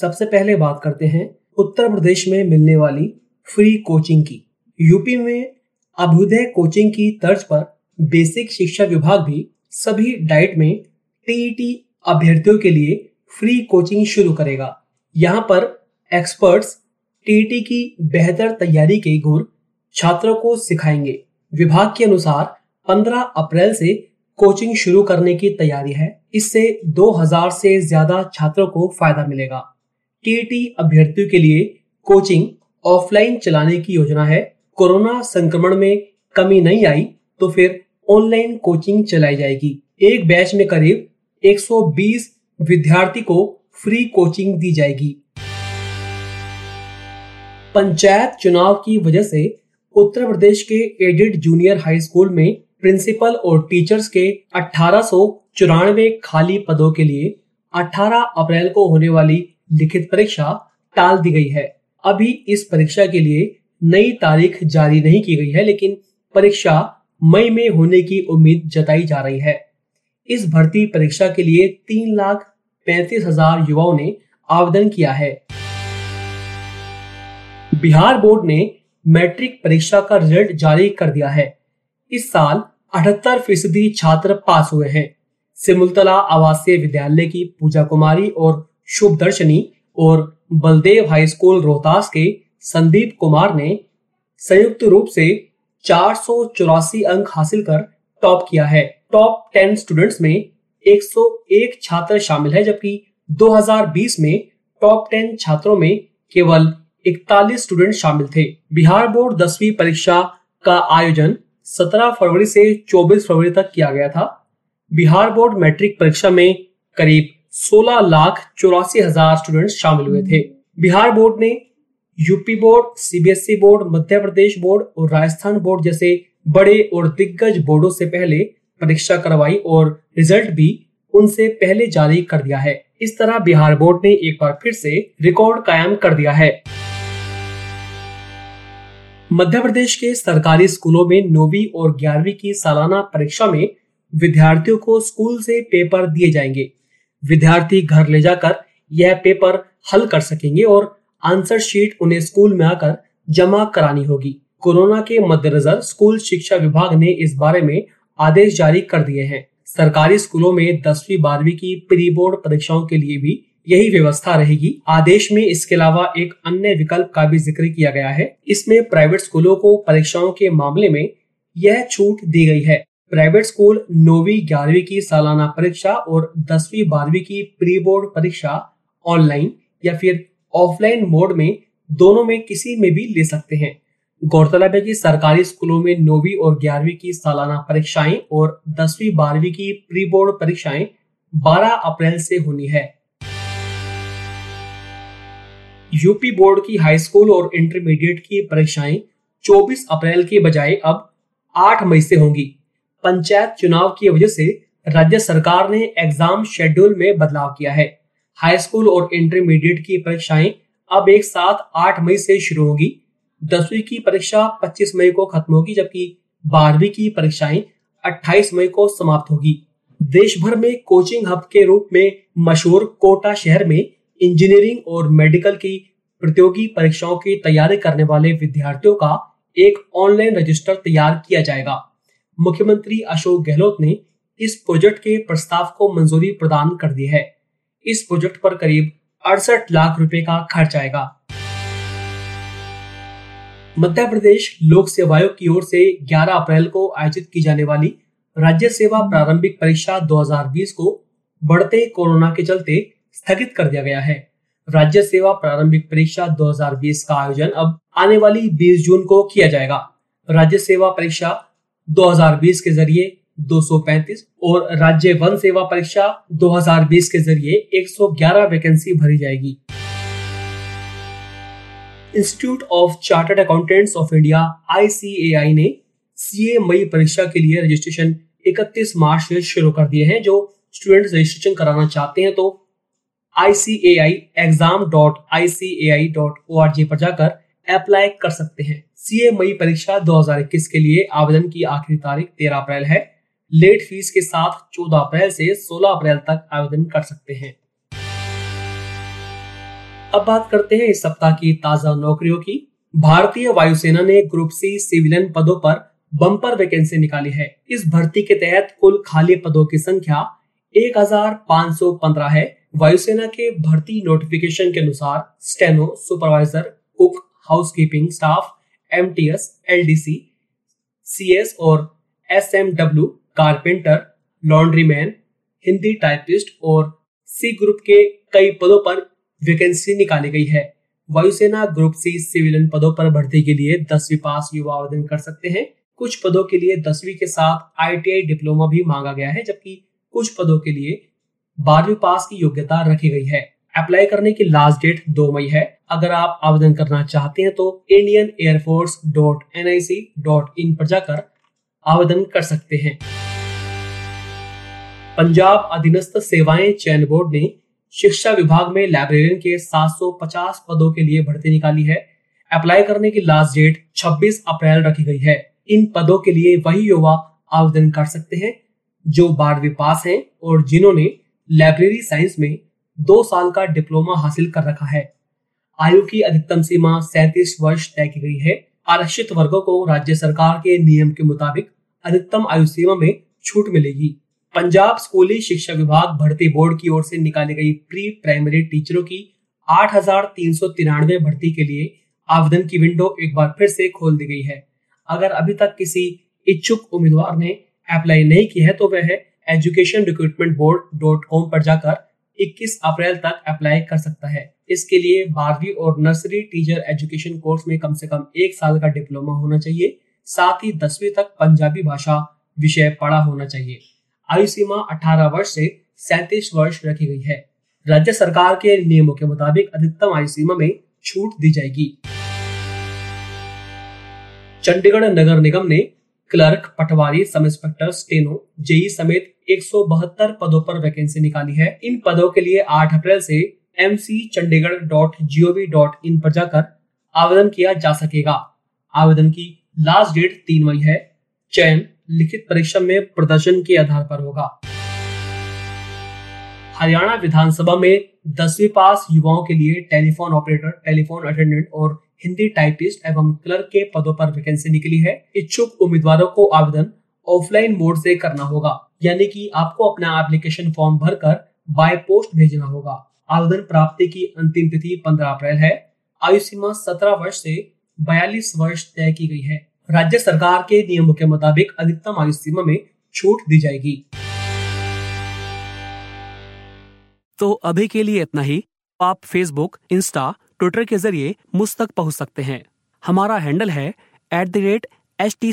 सबसे पहले बात करते हैं उत्तर प्रदेश में मिलने वाली फ्री कोचिंग की। यूपी में अभ्युदय कोचिंग की तर्ज पर बेसिक शिक्षा विभाग भी सभी डाइट में टीईटी अभ्यर्थियों के लिए फ्री कोचिंग शुरू करेगा। यहाँ पर एक्सपर्ट्स टीईटी की बेहतर तैयारी के गुर छात्रों को सिखाएँगे। विभाग के अनुसार 15 अप्रैल से कोचिंग शुरू करने की तैयारी है। इससे 2000 से ज़्यादा छात्रों को फ़ायदा मिलेगा। टीईटी अभ्यर्थियों के लिए कोचिंग ऑफलाइन चलाने की योजना है। कोरोना संक्रमण में कमी नहीं आई तो फिर ऑनलाइन कोचिंग चलाई जाएगी। एक बैच में करीब 120 विद्यार्थी को फ्री कोचिंग दी जाएगी। पंचायत चुनाव की वजह से उत्तर प्रदेश के एडेड जूनियर हाई स्कूल में प्रिंसिपल और टीचर्स के अठारह सौ चौरानवे खाली पदों के लिए 18 अप्रैल को होने वाली लिखित परीक्षा टाल दी गई है। अभी इस परीक्षा के लिए नई तारीख जारी नहीं की गई है, लेकिन परीक्षा मई में होने की उम्मीद जताई जा रही है। इस भर्ती परीक्षा के लिए तीन लाख पैंतीस हज़ार युवाओं ने आवेदन किया है। बिहार बोर्ड ने मैट्रिक परीक्षा का रिज़ल्ट जारी कर दिया है। इस साल अठहत्तर फ़ीसदी छात्र पास हुए हैं। सिमुलतला आवासीय विद्यालय की पूजा कुमारी और शुभ दर्शनी और बलदेव हाई स्कूल रोहतास के संदीप कुमार ने संयुक्त रूप से चार अंक हासिल कर टॉप किया है। टॉप टेन स्टूडेंट्स में 101 छात्र शामिल है, जबकि 2020 में टॉप टेन छात्रों में केवल 41 स्टूडेंट शामिल थे। बिहार बोर्ड दसवीं परीक्षा का आयोजन 17 फरवरी से 24 फरवरी तक किया गया था। बिहार बोर्ड मैट्रिक परीक्षा में करीब 16 लाख चौरासी हज़ार स्टूडेंट शामिल हुए थे। बिहार बोर्ड ने UP board CBSE board, Madhya Pradesh board और राजस्थान बोर्ड जैसे बड़े और दिग्गज बोर्डों से पहले परीक्षा करवाई और रिज़ल्ट भी उनसे पहले जारी कर दिया है। इस तरह बिहार बोर्ड ने एक बार फिर से रिकॉर्ड कायम कर दिया है। मध्य प्रदेश के सरकारी स्कूलों में नौवीं और ग्यारहवीं की सालाना परीक्षा में विद्यार्थियों को स्कूल से पेपर दिए जाएँगे। विद्यार्थी घर ले जाकर यह पेपर हल कर सकेंगे और आंसर शीट उन्हें स्कूल में आकर जमा करानी होगी। कोरोना के मद्देनजर स्कूल शिक्षा विभाग ने इस बारे में आदेश जारी कर दिए हैं। सरकारी स्कूलों में दसवीं, बारहवीं की प्री बोर्ड परीक्षाओं के लिए भी यही व्यवस्था रहेगी। आदेश में इसके अलावा एक अन्य विकल्प का भी ज़िक्र किया गया है। इसमें प्राइवेट स्कूलों को परीक्षाओं के मामले में यह छूट दी गई है। प्राइवेट स्कूल नौवीं ग्यारहवीं की सालाना परीक्षा और दसवीं बारहवीं की प्री बोर्ड परीक्षा ऑनलाइन या फिर ऑफलाइन मोड में दोनों में किसी में भी ले सकते हैं। गौरतलब है कि सरकारी स्कूलों में नौवीं और ग्यारहवीं की सालाना परीक्षाएँ और दसवीं बारहवीं की प्री बोर्ड परीक्षाएँ 12 अप्रैल से होनी है। यूपी बोर्ड की हाई स्कूल और इंटरमीडिएट की परीक्षाएँ 24 अप्रैल के बजाय अब 8 मई से होंगी। पंचायत चुनाव की वजह से राज्य सरकार ने एग्ज़ाम शेड्यूल में बदलाव किया है। हाई स्कूल और इंटरमीडिएट की परीक्षाएँ अब एक साथ 8 मई से शुरू होगी। दसवीं की परीक्षा 25 मई को खत्म होगी, जबकि बारहवीं की परीक्षाएँ 28 मई को समाप्त होगी। देश भर में कोचिंग हब के रूप में मशहूर कोटा शहर में इंजीनियरिंग और मेडिकल की प्रतियोगी परीक्षाओं की तैयारी करने वाले विद्यार्थियों का एक ऑनलाइन रजिस्टर तैयार किया जाएगा। मुख्यमंत्री अशोक गहलोत ने इस प्रोजेक्ट के प्रस्ताव को मंजूरी प्रदान कर दी है। इस प्रोजेक्ट पर करीब अड़सठ लाख रुपए का खर्च आएगा। मध्य प्रदेश लोक सेवा आयोग की ओर से 11 अप्रैल को आयोजित की जाने वाली राज्य सेवा प्रारंभिक परीक्षा 2020 को बढ़ते कोरोना के चलते स्थगित कर दिया गया है। राज्य सेवा प्रारंभिक परीक्षा 2020 का आयोजन अब आने वाली 20 जून को किया जाएगा। राज्य सेवा परीक्षा 2020 के ज़रिए 235 और राज्य वन सेवा परीक्षा 2020 के ज़रिए 111 वैकेंसी भरी जाएगी। Institute of Chartered Accountants of India ICAI ने सीए मई परीक्षा के लिए रजिस्ट्रेशन 31 मार्च से शुरू कर दिए हैं, जो स्टूडेंट्स रजिस्ट्रेशन कराना चाहते हैं तो ICAI exam dot I C A I dot O R G पर जाकर अप्लाई कर सकते हैं। सीए मई परीक्षा 2021 के लिए आवेदन की आखिरी तारीख 13 अप्रैल है। लेट फ़ीस के साथ 14 अप्रैल से 16 अप्रैल तक आवेदन कर सकते हैं। अब बात करते हैं इस सप्ताह की ताज़ा नौकरियों की। भारतीय वायुसेना ने ग्रुप सी सिविलियन पदों पर बम्पर वैकेंसी निकाली है। इस भर्ती के तहत कुल खाली पदों की संख्या 1515 है। वायुसेना के भर्ती नोटिफिकेशन के अनुसार steno supervisor cook L D C C S और W carpenter laundry man Hindi typist और सी ग्रुप के कई पदों पर वैकेंसी निकाली गई है। वायुसेना ग्रुप सी सिविलियन पदों पर भर्ती के लिए दसवीं पास युवा आवेदन कर सकते हैं। कुछ पदों के लिए दसवीं के साथ आईटीआई डिप्लोमा भी मांगा गया है, जबकि कुछ पदों के लिए बारहवीं पास की योग्यता रखी गई है। अप्लाई करने की लास्ट डेट दो मई है। अगर आप आवेदन करना चाहते हैं तो Indian Airforce dot N I C dot in पर जाकर आवेदन कर सकते हैं। पंजाब अधीनस्थ सेवाएँ चयन बोर्ड ने शिक्षा विभाग में लाइब्रेरियन के 750 पदों के लिए भर्ती निकाली है। अप्लाई करने की लास्ट डेट 26 अप्रैल रखी गई है। इन पदों के लिए वही युवा आवेदन कर सकते हैं जो बारहवीं पास हैं और जिन्होंने लाइब्रेरी साइंस में दो साल का डिप्लोमा हासिल कर रखा है। आयु की अधिकतम सीमा सैतीस वर्ष तय की गई है। आरक्षित वर्गों को राज्य सरकार के नियम के मुताबिक अधिकतम आयु सीमा में छूट मिलेगी। पंजाब स्कूली शिक्षा विभाग भर्ती बोर्ड की ओर से निकाली गई प्री प्राइमरी टीचरों की आठ हज़ार तीन सौ तिरानवे भर्ती के लिए आवेदन की विंडो एक बार फिर से खोल दी गई है। अगर अभी तक किसी इच्छुक उम्मीदवार ने अप्लाई नहीं किया है तो वह education recruitment board dot com पर जाकर 21 अप्रैल तक अप्लाई कर सकता है। इसके लिए बारहवीं और नर्सरी टीचर एजुकेशन कोर्स में कम से कम एक साल का डिप्लोमा होना चाहिए। साथ ही दसवीं तक पंजाबी भाषा विषय पढ़ा होना चाहिए। आयु सीमा 18 वर्ष से सैतीस वर्ष रखी गई है। राज्य सरकार के नियमों के मुताबिक अधिकतम आयु सीमा में छूट दी जाएगी। चंडीगढ़ नगर निगम ने क्लर्क पटवारी सब इंस्पेक्टर स्टेनो जेई समेत एक सौ बहत्तर पदों पर वैकेंसी निकाली है। इन पदों के लिए 8 अप्रैल से M C Chandigarh dot G O V dot in पर जाकर आवेदन किया जा सकेगा। आवेदन की लास्ट डेट तीन मई है। चयन लिखित परीक्षा में प्रदर्शन के आधार पर होगा। हरियाणा विधानसभा में दसवीं पास युवाओं के लिए टेलीफोन ऑपरेटर, टेलीफोन अटेंडेंट और हिंदी टाइपिस्ट एवं क्लर्क के पदों पर वैकेंसी निकली है। इच्छुक उम्मीदवारों को आवेदन ऑफलाइन मोड से करना होगा। यानी कि आपको अपना एप्लीकेशन फॉर्म भरकर बाय पोस्ट भेजना होगा। आवेदन प्राप्ति की अंतिम तिथि 15 अप्रैल है। आयु सीमा 17 वर्ष से 42 वर्ष तय की गई है। राज्य सरकार के नियमों के मुताबिक अधिकतम आयु सीमा में छूट दी जाएगी। तो अभी के लिए इतना ही। आप फेसबुक इंस्टा ट्विटर के ज़रिए मुझ तक पहुँच सकते हैं। हमारा हैंडल है at the rate H T